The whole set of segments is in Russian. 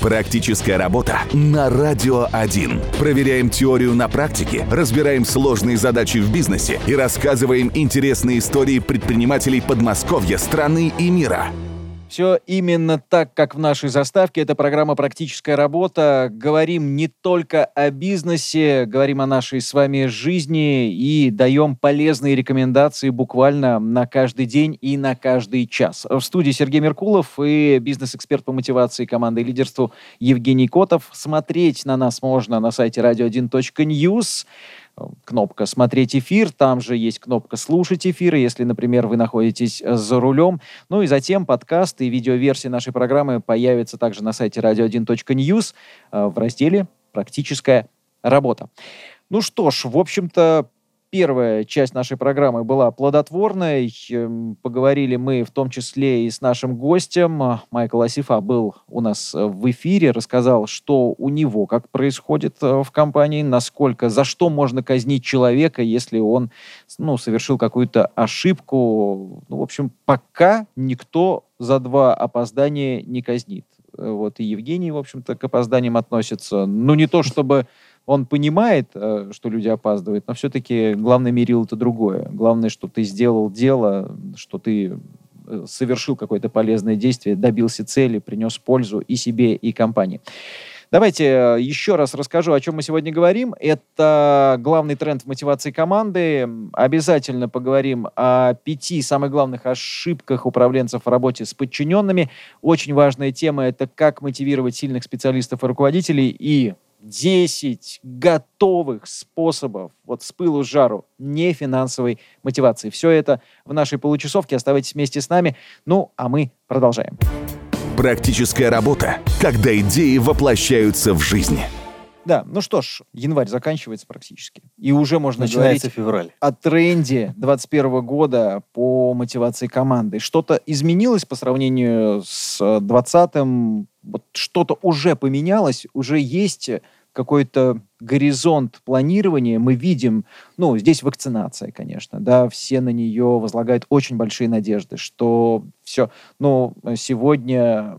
Практическая работа на Радио 1. Проверяем теорию на практике, разбираем сложные задачи в бизнесе и рассказываем интересные истории предпринимателей Подмосковья, страны и мира. Все именно так, как в нашей заставке. Это программа «Практическая работа». Говорим не только о бизнесе, говорим о нашей с вами жизни и даем полезные рекомендации буквально на каждый день и на каждый час. В студии Сергей Меркулов и бизнес-эксперт по мотивации команды и лидерству Евгений Котов. Смотреть на нас можно на сайте radio1.news кнопка «Смотреть эфир», там же есть кнопка «Слушать эфир», если, например, вы находитесь э, за рулем. Ну и затем подкаст и видеоверсия нашей программы появятся также на сайте radio1.news э, в разделе «Практическая работа». Ну что ж, в общем-то, первая часть нашей программы была плодотворной. Эм, поговорили мы в том числе и с нашим гостем. Майкл Асифа был у нас в эфире, рассказал, что у него, как происходит э, в компании, насколько, за что можно казнить человека, если он ну, совершил какую-то ошибку. Ну, в общем, пока никто за два опоздания не казнит. Э, вот и Евгений, в общем-то, к опозданиям относится. Ну, не то чтобы он понимает, э, что люди опаздывают, но все-таки главное мерило это другое. Главное, что ты сделал дело, что ты э, совершил какое-то полезное действие, добился цели, принес пользу и себе, и компании. Давайте э, еще раз расскажу, о чем мы сегодня говорим. Это главный тренд в мотивации команды. Обязательно поговорим о пяти самых главных ошибках управленцев в работе с подчиненными. Очень важная тема – это как мотивировать сильных специалистов и руководителей и 10 готовых способов вот с пылу с жару не финансовой мотивации. Все это в нашей получасовке. Оставайтесь вместе с нами. Ну, а мы продолжаем. Практическая работа, когда идеи воплощаются в жизни. Да, ну что ж, январь заканчивается практически. И уже можно Начинается говорить февраль. о тренде 2021 года по мотивации команды. Что-то изменилось по сравнению с 2020 вот что-то уже поменялось, уже есть какой-то горизонт планирования, мы видим, ну, здесь вакцинация, конечно, да, все на нее возлагают очень большие надежды, что все, ну, сегодня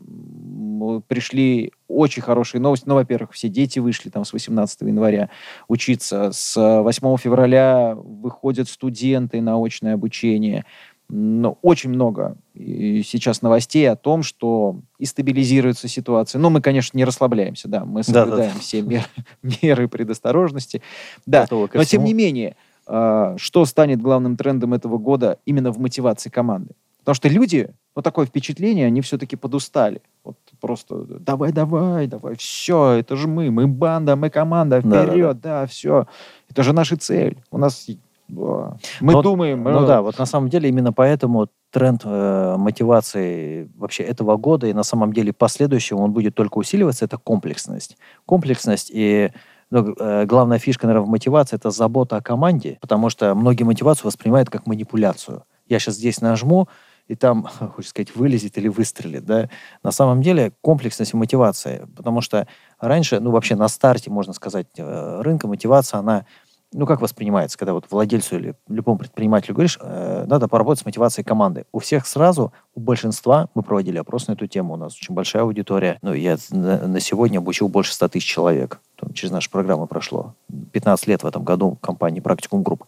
пришли очень хорошие новости. Ну, во-первых, все дети вышли там с 18 января учиться, с 8 февраля выходят студенты на очное обучение, но очень много сейчас новостей о том, что и стабилизируется ситуация. Но мы, конечно, не расслабляемся, да, мы соблюдаем да, да. все меры, меры предосторожности. Да, но всему. тем не менее, э, что станет главным трендом этого года именно в мотивации команды? Потому что люди, вот такое впечатление, они все-таки подустали. Вот просто давай, давай, давай, все, это же мы, мы банда, мы команда, вперед, да, да, да. да все. Это же наша цель. У нас мы Но, думаем... Ну э... да, вот на самом деле именно поэтому тренд э, мотивации вообще этого года и на самом деле последующего он будет только усиливаться, это комплексность. Комплексность и ну, э, главная фишка, наверное, в мотивации – это забота о команде, потому что многие мотивацию воспринимают как манипуляцию. Я сейчас здесь нажму, и там, хочется сказать, вылезет или выстрелит. Да? На самом деле комплексность и мотивация, потому что раньше, ну вообще на старте, можно сказать, э, рынка мотивация, она ну, как воспринимается, когда вот владельцу или любому предпринимателю говоришь, э, надо поработать с мотивацией команды. У всех сразу, у большинства, мы проводили опрос на эту тему, у нас очень большая аудитория. Ну, я на, на сегодня обучил больше 100 тысяч человек. Через нашу программу прошло. 15 лет в этом году компании «Практикум Групп».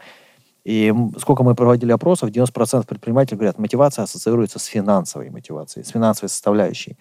И сколько мы проводили опросов, 90% предпринимателей говорят, мотивация ассоциируется с финансовой мотивацией, с финансовой составляющей.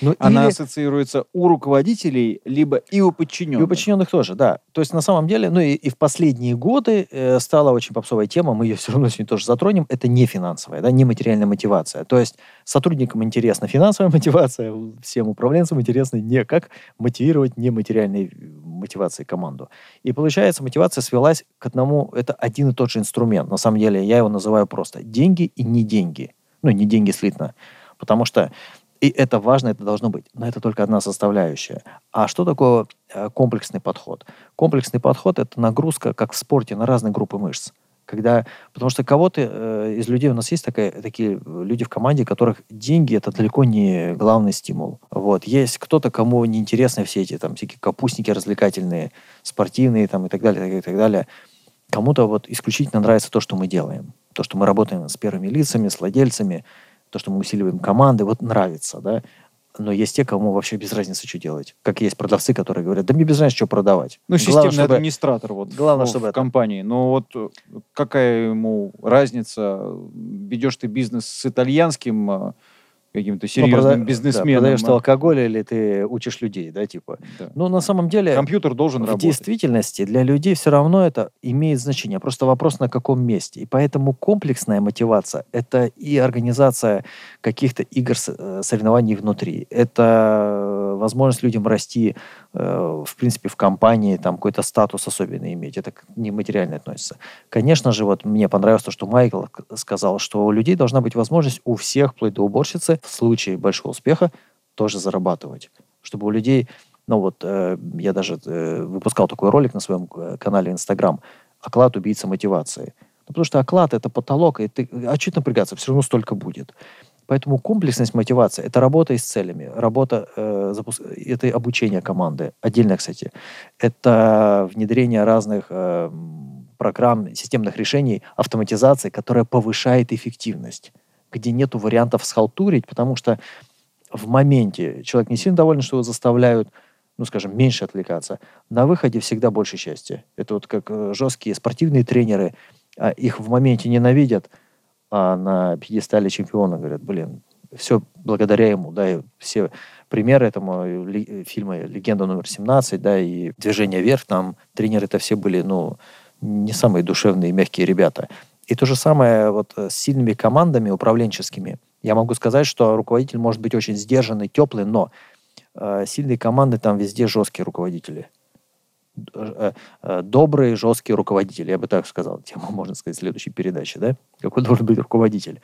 Ну, Она или... ассоциируется у руководителей, либо и у подчиненных. И у подчиненных тоже, да. То есть на самом деле, ну и, и в последние годы э, стала очень попсовая тема, мы ее все равно сегодня тоже затронем, это не финансовая, да, не материальная мотивация. То есть сотрудникам интересна финансовая мотивация, всем управленцам интересно не как мотивировать нематериальной мотивацией команду. И получается, мотивация свелась к одному, это один и тот же инструмент. На самом деле, я его называю просто деньги и не деньги. Ну, не деньги слитно. Потому что и это важно, это должно быть. Но это только одна составляющая. А что такое э, комплексный подход? Комплексный подход – это нагрузка, как в спорте, на разные группы мышц. Когда, потому что кого-то э, из людей у нас есть такая, такие люди в команде, которых деньги это далеко не главный стимул. Вот. Есть кто-то, кому неинтересны все эти там всякие капустники развлекательные, спортивные там, и так далее, и так далее. Кому-то вот исключительно нравится то, что мы делаем. То, что мы работаем с первыми лицами, с владельцами, то, что мы усиливаем команды, вот нравится, да. Но есть те, кому вообще без разницы, что делать. Как есть продавцы, которые говорят, да мне без разницы, что продавать. Ну, Главное, системный чтобы- администратор вот Главное, в, чтобы в это- компании. Ну вот э, какая ему разница, ведешь ты бизнес с итальянским каким-то Ну, серьезным прода- да, бизнесменом. продаешь ты а? алкоголь или ты учишь людей, да, типа. Да. Ну, на самом деле... Компьютер должен в работать. действительности для людей все равно это имеет значение. Просто вопрос на каком месте. И поэтому комплексная мотивация – это и организация каких-то игр, э, соревнований внутри. Это э, возможность людям расти, в принципе, в компании, там какой-то статус особенный иметь. Это нематериально относится. Конечно же, вот мне понравилось то, что Майкл сказал, что у людей должна быть возможность у всех, вплоть до уборщицы, в случае большого успеха тоже зарабатывать. Чтобы у людей ну вот, э, я даже э, выпускал такой ролик на своем э, канале Инстаграм. Оклад убийца мотивации. Ну, потому что оклад это потолок, и ты, а что напрягаться, все равно столько будет. Поэтому комплексность мотивации – это работа и с целями, работа, э, запуск- это обучение команды. Отдельно, кстати, это внедрение разных э, программ, системных решений, автоматизации, которая повышает эффективность, где нету вариантов схалтурить, потому что в моменте человек не сильно доволен, что его заставляют, ну, скажем, меньше отвлекаться. На выходе всегда больше счастья. Это вот как э, жесткие спортивные тренеры, а, их в моменте ненавидят, а на пьедестале чемпиона говорят, блин, все благодаря ему, да, и все примеры этому ли- фильма «Легенда номер 17», да, и «Движение вверх», там тренеры это все были, ну, не самые душевные, мягкие ребята. И то же самое вот с сильными командами управленческими. Я могу сказать, что руководитель может быть очень сдержанный, теплый, но э, сильные команды там везде жесткие руководители. Э, э, Добрые, жесткие руководители, я бы так сказал. Тема, можно сказать, следующей передачи, да? Какой должен быть руководитель.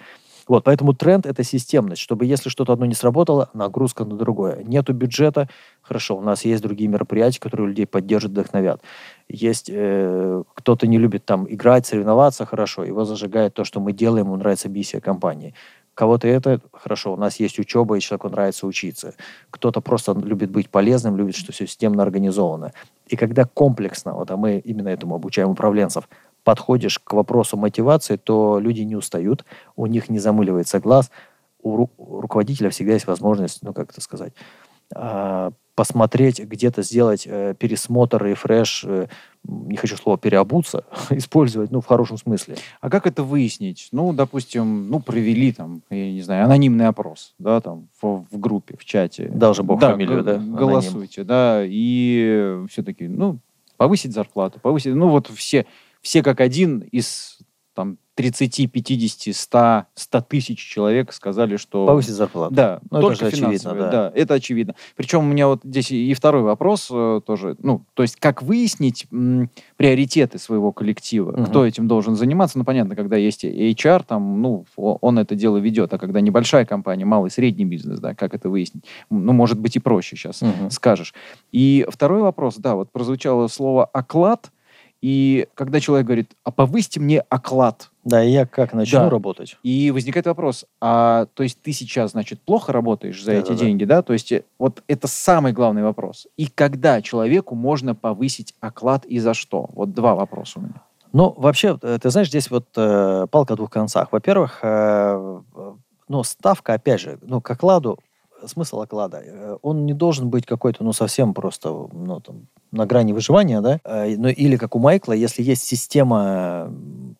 Вот, поэтому тренд – это системность, чтобы если что-то одно не сработало, нагрузка на другое. Нету бюджета, хорошо, у нас есть другие мероприятия, которые людей поддержат, вдохновят. Есть э, кто-то не любит там играть, соревноваться, хорошо, его зажигает то, что мы делаем, ему нравится миссия компании. Кого-то это хорошо, у нас есть учеба, и человеку нравится учиться. Кто-то просто любит быть полезным, любит, что все системно организовано. И когда комплексно, вот а мы именно этому обучаем управленцев, подходишь к вопросу мотивации, то люди не устают, у них не замыливается глаз, у, ру- у руководителя всегда есть возможность, ну как это сказать, а, посмотреть, где-то сделать э, пересмотр, рефреш, э, не хочу слово переобуться, использовать, ну, в хорошем смысле. А как это выяснить? Ну, допустим, ну, провели там, я не знаю, анонимный опрос, да, там, в, в группе, в чате. Даже бог фамилию, г- да, аноним. Голосуйте, да, и все-таки, ну, повысить зарплату, повысить, ну, вот все, все как один из, там, 30, 50, 100, 100 тысяч человек сказали, что... Повысить зарплату. Да, Ну, это только же очевидно, финансовые, да. это очевидно. Причем у меня вот здесь и второй вопрос э, тоже, ну, то есть как выяснить м, приоритеты своего коллектива, Мгм. кто этим должен заниматься, ну, понятно, когда есть HR, там, ну, он это дело ведет, а когда небольшая компания, малый, средний бизнес, да, как это выяснить? Ну, может быть и проще сейчас Мгм. скажешь. И второй вопрос, да, вот прозвучало слово «оклад», и когда человек говорит, а повысьте мне оклад, Да, и я как начну Да. работать? и возникает вопрос, а то есть ты сейчас, значит, плохо работаешь за эти Да-да-да. деньги, да? То есть э, вот это самый главный вопрос. И когда человеку можно повысить оклад и за что? Вот два вопроса у меня. Ну, вообще, э, ты знаешь, здесь вот э, палка о двух концах. Во-первых, э, э, ну, ставка, опять же, ну, к окладу, смысл оклада, э, он не должен быть какой-то, ну, совсем просто, ну, там, на грани выживания, да, Э, ну, или как у Майкла, если есть система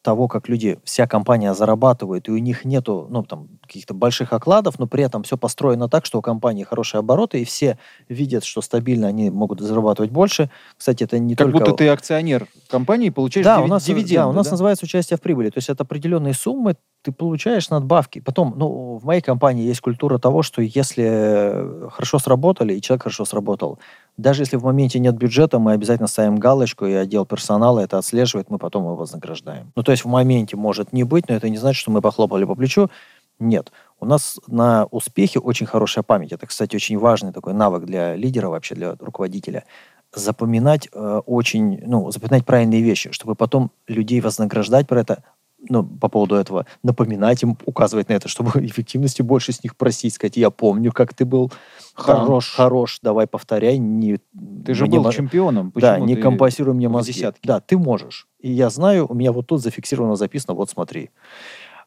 того, как люди, вся компания зарабатывает, и у них нету, ну, там, каких-то больших окладов, но при этом все построено так, что у компании хорошие обороты, и все видят, что стабильно они могут зарабатывать больше. Кстати, это не Как только... будто ты акционер компании и получаешь Да, диви- у нас, э, дивиденды. да, у нас да? называется участие в прибыли. То есть это определенные суммы, ты получаешь надбавки. Потом, ну, в моей компании есть культура того, что если э, хорошо сработали, и человек хорошо сработал, даже если в моменте нет бюджета, мы обязательно ставим галочку, и отдел персонала это отслеживает, мы потом его вознаграждаем. Ну, то есть в моменте может не быть, но это не значит, что мы похлопали по плечу. Нет. У нас на успехе очень хорошая память. Это, кстати, очень важный такой навык для лидера, вообще для руководителя. Запоминать э, очень, ну, запоминать правильные вещи, чтобы потом людей вознаграждать про это, ну, по поводу этого, напоминать им, указывать на это, чтобы эффективности больше с них просить, сказать, я помню, как ты был там, Хорош. хорош, давай повторяй. Не, Ты же был мо- чемпионом. да, почему не ты компасируй мне мозги. десятке? Да, ты можешь. И я знаю, у меня вот тут зафиксировано, записано, вот смотри.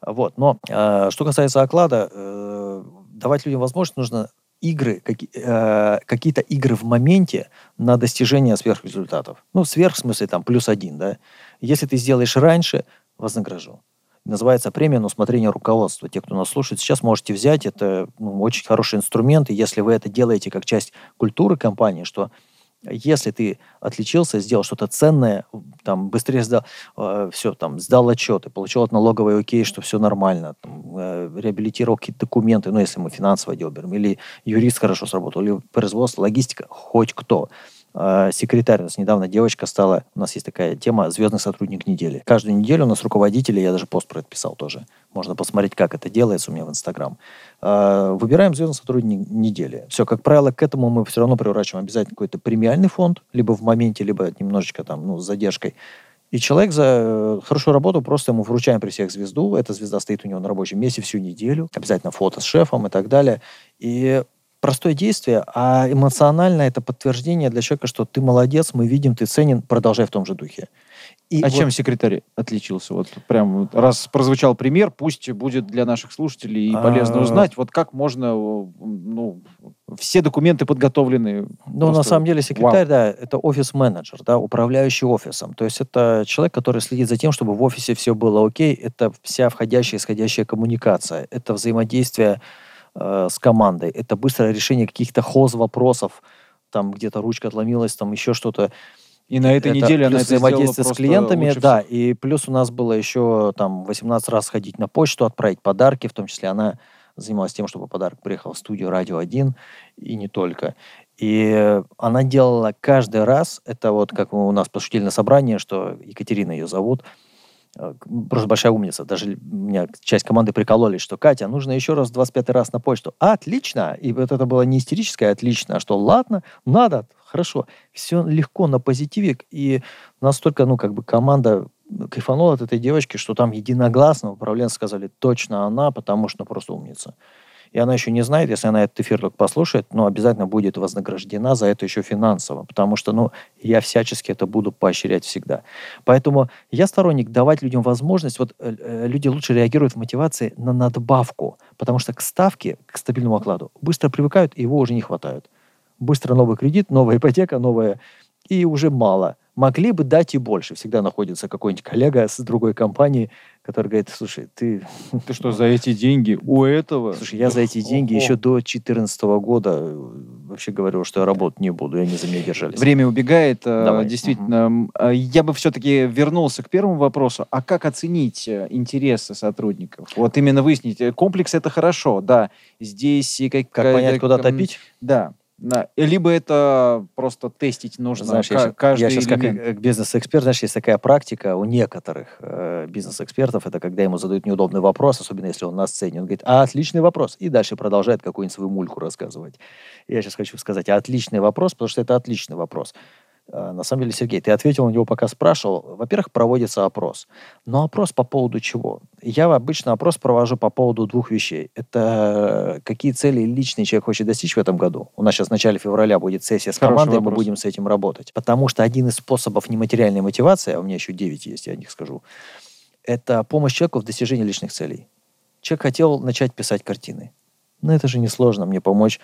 Вот. Но э, что касается оклада, э, давать людям возможность нужно игры, какие, э, какие-то игры в моменте на достижение сверхрезультатов. Ну, сверх, в смысле, там, плюс один, да. Если ты сделаешь раньше, вознагражу. Называется премия на усмотрение руководства. Те, кто нас слушает, сейчас можете взять. Это ну, очень хороший инструмент. И если вы это делаете как часть культуры компании, что если ты отличился, сделал что-то ценное, там, быстрее сдал, э, все, там, сдал отчеты, получил от налоговой окей, что все нормально, там, э, реабилитировал какие-то документы, ну, если мы финансовое дело берем, или юрист хорошо сработал, или производство, логистика, хоть кто – э, секретарь. У нас недавно девочка стала, у нас есть такая тема «Звездный сотрудник недели». Каждую неделю у нас руководители, я даже пост про это писал тоже. Можно посмотреть, как это делается у меня в Инстаграм. Э, выбираем звездный сотрудник недели. Все, как правило, к этому мы все равно приурачиваем обязательно какой-то премиальный фонд, либо в моменте, либо немножечко там, ну, с задержкой. И человек за э, хорошую работу просто ему вручаем при всех звезду. Эта звезда стоит у него на рабочем месте всю неделю. Обязательно фото с шефом и так далее. И простое действие, а эмоционально это подтверждение для человека, что ты молодец, мы видим, ты ценен, продолжай в том же духе. И а вот... чем секретарь отличился? Вот прям раз прозвучал пример, пусть будет для наших слушателей и полезно а... узнать, вот как можно, ну, все документы подготовлены. Ну, просто... на самом деле секретарь, Вау. да, это офис-менеджер, да, управляющий офисом. То есть это человек, который следит за тем, чтобы в офисе все было окей. Это вся входящая и исходящая коммуникация. Это взаимодействие э, с командой. Это быстрое решение каких-то хоз-вопросов, там где-то ручка отломилась, там еще что-то. И на этой это неделе она это взаимодействие с клиентами, да, и плюс у нас было еще там 18 раз ходить на почту, отправить подарки, в том числе она занималась тем, чтобы подарок приехал в студию «Радио 1» и не только. И она делала каждый раз, это вот как у нас пошутили на собрании, что Екатерина ее зовут, просто большая умница. Даже у меня часть команды прикололись, что Катя, нужно еще раз 25 раз на почту. Отлично! И вот это было не истерическое отлично, а что ладно, надо, хорошо. Все легко на позитиве. И настолько, ну, как бы команда кайфанула от этой девочки, что там единогласно управленцы сказали, точно она, потому что просто умница и она еще не знает, если она этот эфир только послушает, но обязательно будет вознаграждена за это еще финансово, потому что, ну, я всячески это буду поощрять всегда. Поэтому я сторонник давать людям возможность, вот э, э, люди лучше реагируют в мотивации на надбавку, потому что к ставке, к стабильному окладу быстро привыкают, и его уже не хватает. Быстро новый кредит, новая ипотека, новая, и уже мало – могли бы дать и больше. Всегда находится какой-нибудь коллега с другой компании, который говорит, слушай, ты... Ты что, за эти деньги у этого? Слушай, я за эти деньги еще до 2014 года э, вообще говорил, что я работать не буду, и они за меня держались. Время убегает. Э, Давай. Действительно, угу. я бы все-таки вернулся к первому вопросу. А как оценить интересы сотрудников? Вот именно выяснить. Комплекс это хорошо, да. Здесь и как... Как понять, куда топить? Да. Либо это просто тестить нужно знаешь, я, каждый Я сейчас как бизнес-эксперт, знаешь, есть такая практика у некоторых э, бизнес-экспертов, это когда ему задают неудобный вопрос, особенно если он на сцене, он говорит, а, отличный вопрос, и дальше продолжает какую-нибудь свою мульку рассказывать. Я сейчас хочу сказать, а, отличный вопрос, потому что это отличный вопрос. Э, на самом деле, Сергей, ты ответил на него, пока спрашивал. Во-первых, проводится опрос. Но опрос по поводу чего? Я обычно опрос провожу по поводу двух вещей. Это э, какие цели личный человек хочет достичь в этом году. У нас сейчас в начале февраля будет сессия с Хороший командой, вопрос. мы будем с этим работать. Потому что один из способов нематериальной мотивации, а у меня еще 9 есть, я о них скажу, это помощь человеку в достижении личных целей. Человек хотел начать писать картины. Но это же несложно, мне помочь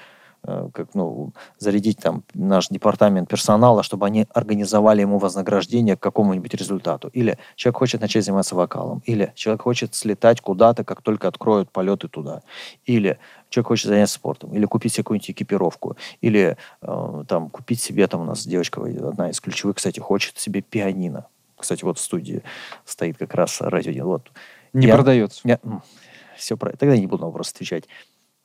как, ну, зарядить там наш департамент персонала, чтобы они организовали ему вознаграждение к какому-нибудь результату. Или человек хочет начать заниматься вокалом. Или человек хочет слетать куда-то, как только откроют полеты туда. Или человек хочет заняться спортом. Или купить себе какую-нибудь экипировку. Или э, там купить себе, там у нас девочка, одна из ключевых, кстати, хочет себе пианино. Кстати, вот в студии стоит как раз радио. Вот. Не я, продается. Я, все про... Тогда не буду на вопрос отвечать.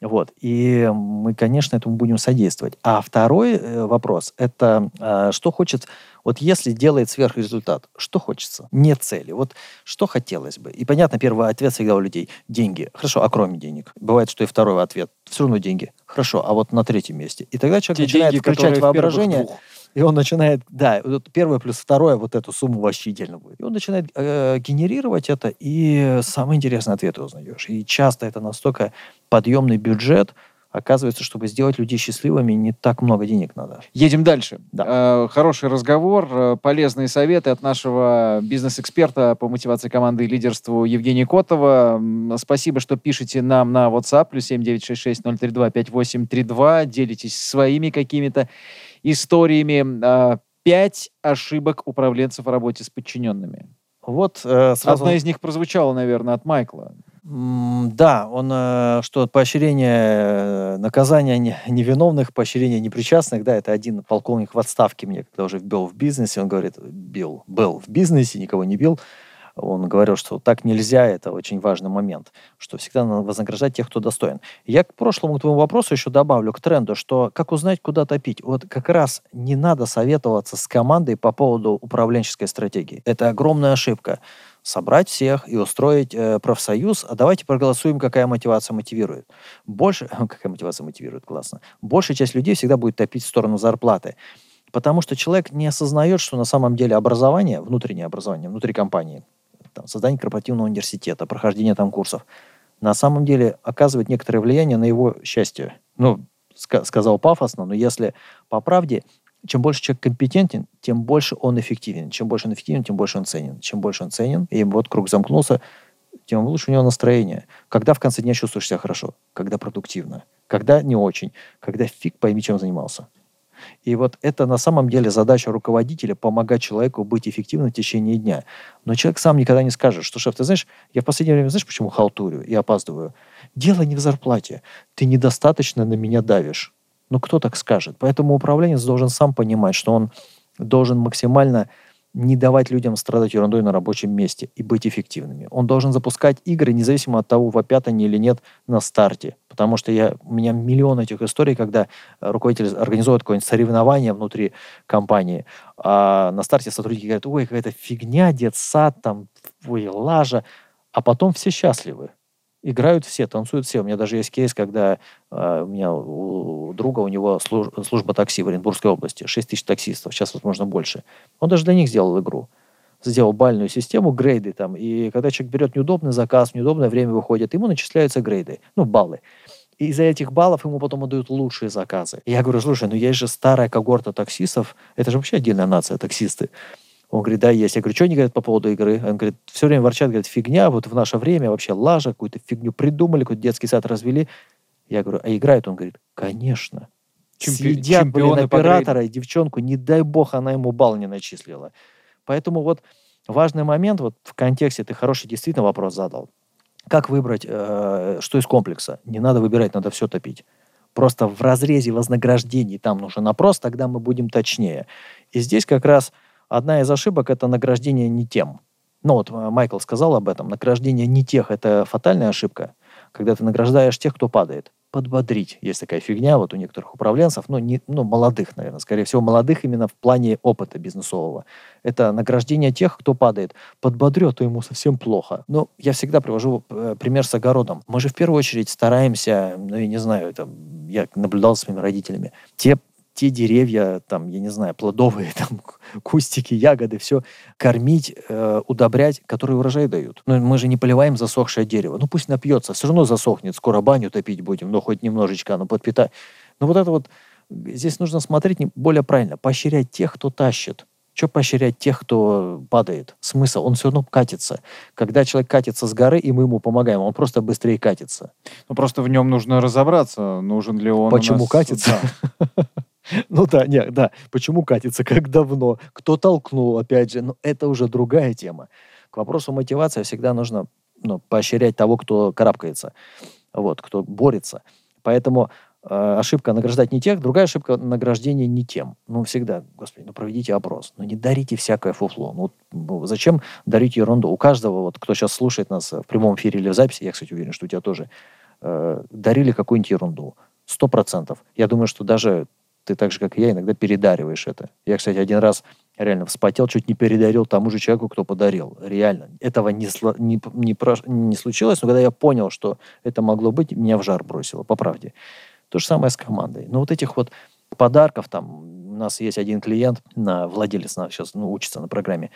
Вот. И мы, конечно, этому будем содействовать. А второй э, вопрос – это э, что хочет... Вот если делает сверхрезультат, что хочется? Нет цели. Вот что хотелось бы? И понятно, первый ответ всегда у людей – деньги. Хорошо, а кроме денег? Бывает, что и второй ответ – все равно деньги. Хорошо, а вот на третьем месте. И тогда человек Те начинает деньги, включать воображение – и он начинает, да, вот первое плюс второе, вот эту сумму вообще идеально будет. И он начинает э, генерировать это, и самые интересные ответы узнаешь. И часто это настолько подъемный бюджет, оказывается, чтобы сделать людей счастливыми, не так много денег надо. Едем дальше. Да. Э, хороший разговор, э, полезные советы от нашего бизнес-эксперта по мотивации команды и лидерству Евгения Котова. Спасибо, что пишете нам на WhatsApp, плюс 7966-032-5832, делитесь своими какими-то историями. Э, Пять ошибок управленцев в работе с подчиненными. Вот э, сразу... Одна из них прозвучала, наверное, от Майкла. Да, он, э, что поощрение, э, наказания не- невиновных, поощрение непричастных, да, это один полковник в отставке мне, когда уже был в бизнесе, он говорит, бил, был в бизнесе, никого не бил, он говорил, что так нельзя, это очень важный момент, что всегда надо вознаграждать тех, кто достоин. Я к прошлому твоему вопросу еще добавлю, к тренду, что как узнать, куда топить. Вот как раз не надо советоваться с командой по поводу управленческой стратегии. Это огромная ошибка собрать всех и устроить э, профсоюз, а давайте проголосуем, какая мотивация мотивирует. Больше, какая мотивация мотивирует, классно. Большая часть людей всегда будет топить в сторону зарплаты. Потому что человек не осознает, что на самом деле образование, внутреннее образование, внутри компании, там, создание корпоративного университета, прохождение там курсов, на самом деле оказывает некоторое влияние на его счастье. Ну, ска- сказал пафосно, но если по правде, чем больше человек компетентен, тем больше он эффективен. Чем больше он эффективен, тем больше он ценен. Чем больше он ценен, и вот круг замкнулся, тем лучше у него настроение. Когда в конце дня чувствуешь себя хорошо? Когда продуктивно? Когда не очень? Когда фиг пойми, чем занимался? И вот это на самом деле задача руководителя помогать человеку быть эффективным в течение дня. Но человек сам никогда не скажет, что, шеф, ты знаешь, я в последнее время, знаешь, почему халтурю и опаздываю? Дело не в зарплате. Ты недостаточно на меня давишь. Ну, кто так скажет? Поэтому управленец должен сам понимать, что он должен максимально не давать людям страдать ерундой на рабочем месте и быть эффективными. Он должен запускать игры, независимо от того, вопят они или нет на старте. Потому что я, у меня миллион этих историй, когда э, руководитель организует какое-нибудь соревнование внутри компании, а на старте сотрудники говорят, ой, какая-то фигня, детсад, там, ой, лажа, а потом все счастливы. Играют все, танцуют все. У меня даже есть кейс, когда э, у меня у друга, у него служ- служба такси в Оренбургской области, 6 тысяч таксистов, сейчас, возможно, больше. Он даже для них сделал игру. Сделал бальную систему, грейды там. И когда человек берет неудобный заказ, в неудобное время выходит, ему начисляются грейды, ну, баллы. И из-за этих баллов ему потом отдают лучшие заказы. И я говорю, слушай, ну есть же старая когорта таксистов, это же вообще отдельная нация, таксисты. Он говорит, да, есть. Я говорю, что они говорят по поводу игры? Он говорит, все время ворчат, говорит, фигня, вот в наше время вообще лажа, какую-то фигню придумали, какой-то детский сад развели. Я говорю, а играет? Он говорит, конечно. Чемпи- Съедят, блин, оператора и девчонку, не дай бог, она ему балл не начислила. Поэтому вот важный момент, вот в контексте, ты хороший действительно вопрос задал. Как выбрать, э, что из комплекса? Не надо выбирать, надо все топить. Просто в разрезе вознаграждений там нужен опрос, тогда мы будем точнее. И здесь как раз одна из ошибок – это награждение не тем. Ну вот э, Майкл сказал об этом. Награждение не тех – это фатальная ошибка, когда ты награждаешь тех, кто падает. Подбодрить. Есть такая фигня вот у некоторых управленцев, ну, не, ну, молодых, наверное, скорее всего, молодых именно в плане опыта бизнесового. Это награждение тех, кто падает. Подбодрет, то ему совсем плохо. Но я всегда привожу э, пример с огородом. Мы же в первую очередь стараемся, ну, я не знаю, это я наблюдал с своими родителями, те те деревья, там, я не знаю, плодовые, там, кустики, ягоды, все кормить, э, удобрять, которые урожай дают. Но мы же не поливаем засохшее дерево. Ну, пусть напьется, все равно засохнет, скоро баню топить будем, но хоть немножечко, но подпитать. Но вот это вот, здесь нужно смотреть более правильно, поощрять тех, кто тащит. Что поощрять тех, кто падает? Смысл? Он все равно катится. Когда человек катится с горы, и мы ему помогаем, он просто быстрее катится. Ну, просто в нем нужно разобраться, нужен ли он Почему нас- катится? Да. Ну да, нет, да. Почему катится, как давно, кто толкнул, опять же, ну это уже другая тема. К вопросу мотивации всегда нужно ну, поощрять того, кто карабкается, вот, кто борется. Поэтому э, ошибка награждать не тех, другая ошибка награждение не тем. Ну, всегда, господи, ну проведите опрос, ну не дарите всякое фуфло. Ну, ну, зачем дарить ерунду? У каждого, вот, кто сейчас слушает нас в прямом эфире или в записи, я, кстати, уверен, что у тебя тоже, э, дарили какую-нибудь ерунду. Сто процентов. Я думаю, что даже ты так же, как и я, иногда передариваешь это. Я, кстати, один раз реально вспотел, чуть не передарил тому же человеку, кто подарил. Реально. Этого не, не, не, прош- не случилось, но когда я понял, что это могло быть, меня в жар бросило, по правде. То же самое с командой. Но вот этих вот подарков, там, у нас есть один клиент, на, владелец на, сейчас ну, учится на программе,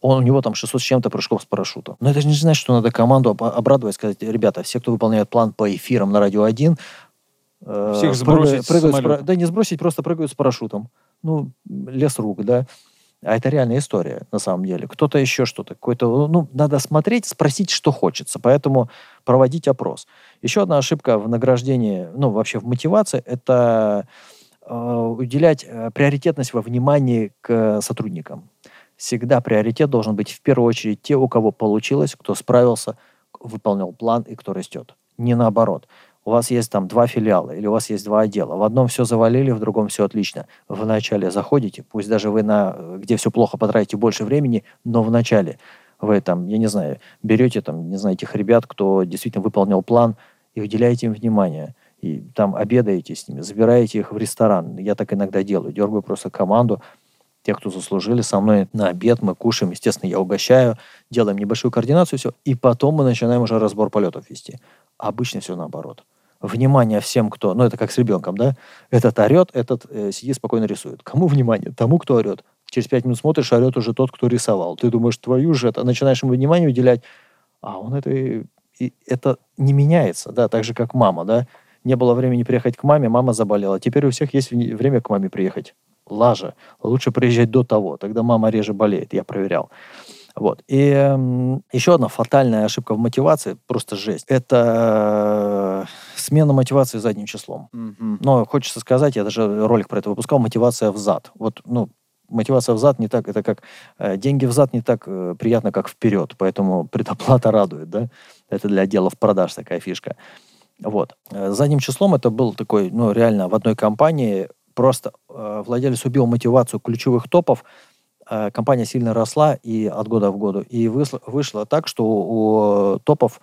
он, у него там 600 с чем-то прыжков с парашютом. Но это же не значит, что надо команду об- обрадовать, сказать, ребята, все, кто выполняет план по эфирам на Радио 1, э, Всех прыгают- сбросить с прыгают с самолета. Да не сбросить, просто прыгают с парашютом. Ну, лес рук, да. А это реальная история, на самом деле. Кто-то еще что-то, какой-то... Ну, надо смотреть, спросить, что хочется. Поэтому проводить опрос. Еще одна ошибка в награждении, ну, вообще в мотивации, это э, уделять э, приоритетность во внимании к сотрудникам. Всегда приоритет должен быть в первую очередь те, у кого получилось, кто справился, выполнил план и кто растет. Не наоборот. У вас есть там два филиала или у вас есть два отдела. В одном все завалили, в другом все отлично. Вы вначале заходите, пусть даже вы на где все плохо потратите больше времени, но в начале вы там, я не знаю, берете там, не знаю, этих ребят, кто действительно выполнил план, и уделяете им внимание. И там обедаете с ними, забираете их в ресторан. Я так иногда делаю. Дергаю просто команду, тех, кто заслужили, со мной на обед, мы кушаем, естественно, я угощаю, делаем небольшую координацию, все, и потом мы начинаем уже разбор полетов вести. Обычно все наоборот. Внимание всем, кто, ну это как с ребенком, да, этот орет, этот э, сидит спокойно рисует. Кому внимание? Тому, кто орет. Через пять минут смотришь, орет уже тот, кто рисовал. Ты думаешь, твою же это, начинаешь ему внимание уделять, а он это, и, это не меняется, да, так же, как мама, да. Не было времени приехать к маме, мама заболела. Теперь у всех есть время к маме приехать. Лажа. Лучше приезжать до того. Тогда мама реже болеет, я проверял. Вот. И еще одна фатальная ошибка в мотивации, просто жесть, это э, смена мотивации задним числом. Мгм. Но хочется сказать, я даже ролик про это выпускал, мотивация в зад. Вот, ну, мотивация в зад не так, это как э, деньги в зад не так э, приятно, как вперед, поэтому предоплата радует, да. Это для отделов продаж такая фишка. Вот. Э, Задним числом это был такой, ну, реально в одной компании просто э, владелец убил мотивацию ключевых топов, компания сильно росла и от года в году. И вышло, вышло так, что у, у топов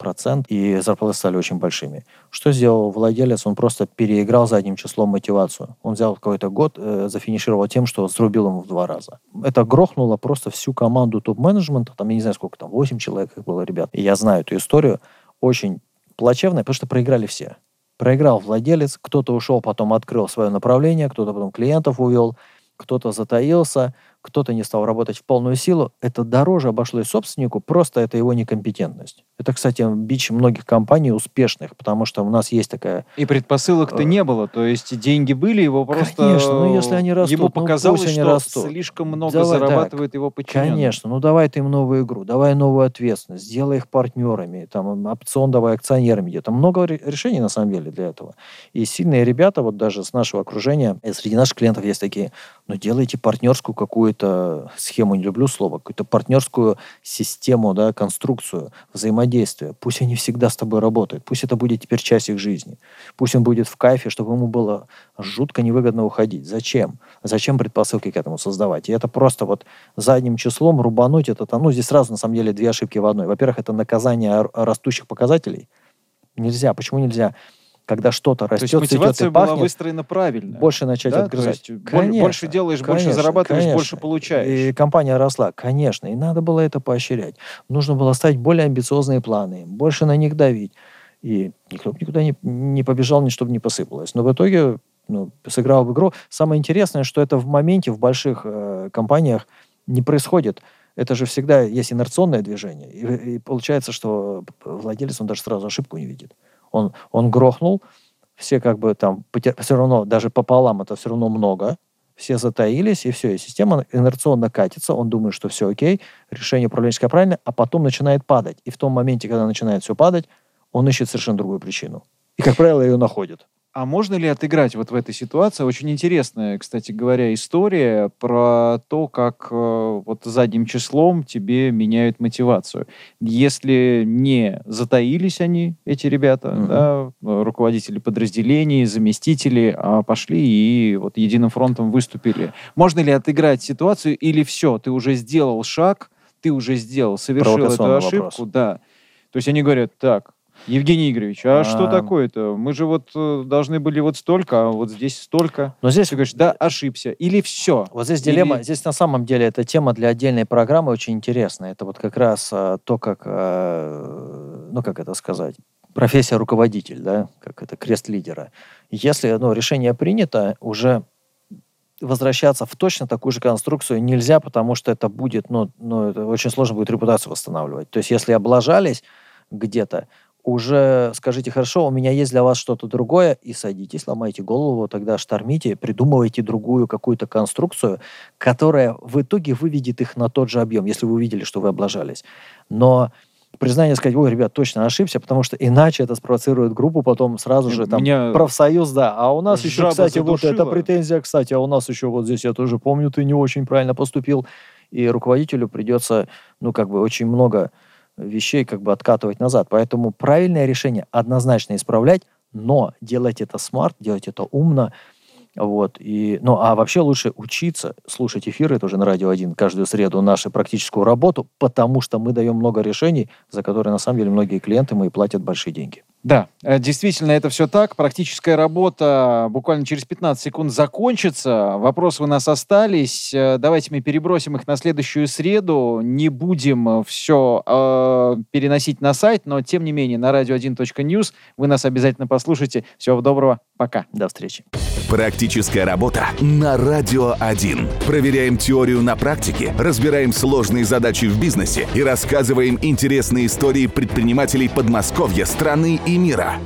процент и зарплаты стали очень большими. Что сделал владелец? Он просто переиграл задним числом мотивацию. Он взял какой-то год, э, зафинишировал тем, что срубил ему в два раза. Это грохнуло просто всю команду топ-менеджмента. Там, я не знаю, сколько там, 8 человек их было, ребят. И я знаю эту историю. Очень плачевная, потому что проиграли все. Проиграл владелец, кто-то ушел, потом открыл свое направление, кто-то потом клиентов увел, кто-то затаился, кто-то не стал работать в полную силу. Это дороже обошлось собственнику, просто это его некомпетентность. Это, кстати, бич многих компаний успешных, потому что у нас есть такая... И предпосылок-то Э, не было, то есть деньги были, его просто... Конечно, ну, если они растут, Ему ну, показалось, пусть они что растут. слишком много Давай так. зарабатывает его подчиненный. Конечно, ну давай ты им новую игру, давай новую ответственность, сделай их партнерами, там опцион давай акционерами Там много ре- решений на самом деле для этого. И сильные ребята, вот даже с нашего окружения, и среди наших клиентов есть такие, ну делайте партнерскую какую-то схему, не люблю слово, какую-то партнерскую систему, да, конструкцию взаимодействия. Пусть они всегда с тобой работают, пусть это будет теперь часть их жизни. Пусть он будет в кайфе, чтобы ему было жутко невыгодно уходить. Зачем? Зачем предпосылки к этому создавать? И это просто вот задним числом рубануть это там, ну, здесь сразу на самом деле две ошибки в одной. Во-первых, это наказание растущих показателей. Нельзя. Почему нельзя? Когда что-то То есть растет, цветет мотивация и была пахнет, выстроена правильно. больше начать да? То отгрызать. есть боль- больше делаешь, больше конечно, зарабатываешь, конечно. больше получаешь. И компания росла, конечно, и надо было это поощрять. Нужно было ставить более амбициозные планы, больше на них давить. И никто никуда не, не побежал, ни чтобы не посыпалось. Но в итоге ну, сыграл в игру. Самое интересное, что это в моменте в больших э, компаниях не происходит. Это же всегда есть инерционное движение. И, и получается, что владелец, он даже сразу ошибку не видит. Он, он грохнул, все как бы там, все равно, даже пополам это все равно много, все затаились, и все, и система инерционно катится, он думает, что все окей, решение управленческое правильное, а потом начинает падать. И в том моменте, когда начинает все падать, он ищет совершенно другую причину. И, как правило, ее находит. А можно ли отыграть вот в этой ситуации? Очень интересная, кстати говоря, история про то, как э, вот задним числом тебе меняют мотивацию. Если не затаились они, эти ребята, Мгм. да, э, руководители подразделений, заместители, а пошли и вот единым фронтом выступили. Можно ли отыграть ситуацию или все, ты уже сделал шаг, ты уже сделал, совершил эту ошибку, вопрос. да. То есть они говорят, так, Евгений Игоревич, а, что А. такое-то? Мы же вот э, должны были вот столько, а вот здесь столько. Но здесь Ты говоришь, да, ошибся. Или все. Вот здесь дилемма, Или- здесь на самом деле эта тема для отдельной программы очень интересная. Это вот как раз а, то, как, а, ну как это сказать, профессия руководитель, да, как это крест лидера. Если ну, решение принято, уже возвращаться в точно такую же конструкцию нельзя, потому что это будет, ну, ну это очень сложно будет репутацию восстанавливать. То есть если облажались где-то, уже скажите, хорошо, у меня есть для вас что-то другое, и садитесь, ломайте голову, тогда штормите, придумывайте другую какую-то конструкцию, которая в итоге выведет их на тот же объем, если вы увидели, что вы облажались. Но признание сказать, ой, ребят, точно ошибся, потому что иначе это спровоцирует группу, потом сразу же там Меня профсоюз, да. А у нас еще, кстати, вот задушила. эта претензия, кстати, а у нас еще вот здесь я тоже помню, ты не очень правильно поступил. И руководителю придется, ну, как бы очень много вещей как бы откатывать назад. Поэтому правильное решение однозначно исправлять, но делать это смарт, делать это умно, вот, и, ну, а вообще лучше учиться, слушать эфиры тоже на Радио 1 каждую среду, нашу практическую работу, потому что мы даем много решений, за которые, на самом деле, многие клиенты мои платят большие деньги. Да, э, действительно, это все так. Практическая работа буквально через 15 секунд закончится. Вопросы у нас остались. Э, Давайте мы перебросим их на следующую среду. Не будем все переносить на сайт, но тем не менее на radio1.news вы нас обязательно послушайте. Всего доброго, пока. До встречи. Практическая работа на Радио 1. Проверяем теорию на практике, разбираем сложные задачи в бизнесе и рассказываем интересные истории предпринимателей Подмосковья, страны и мира.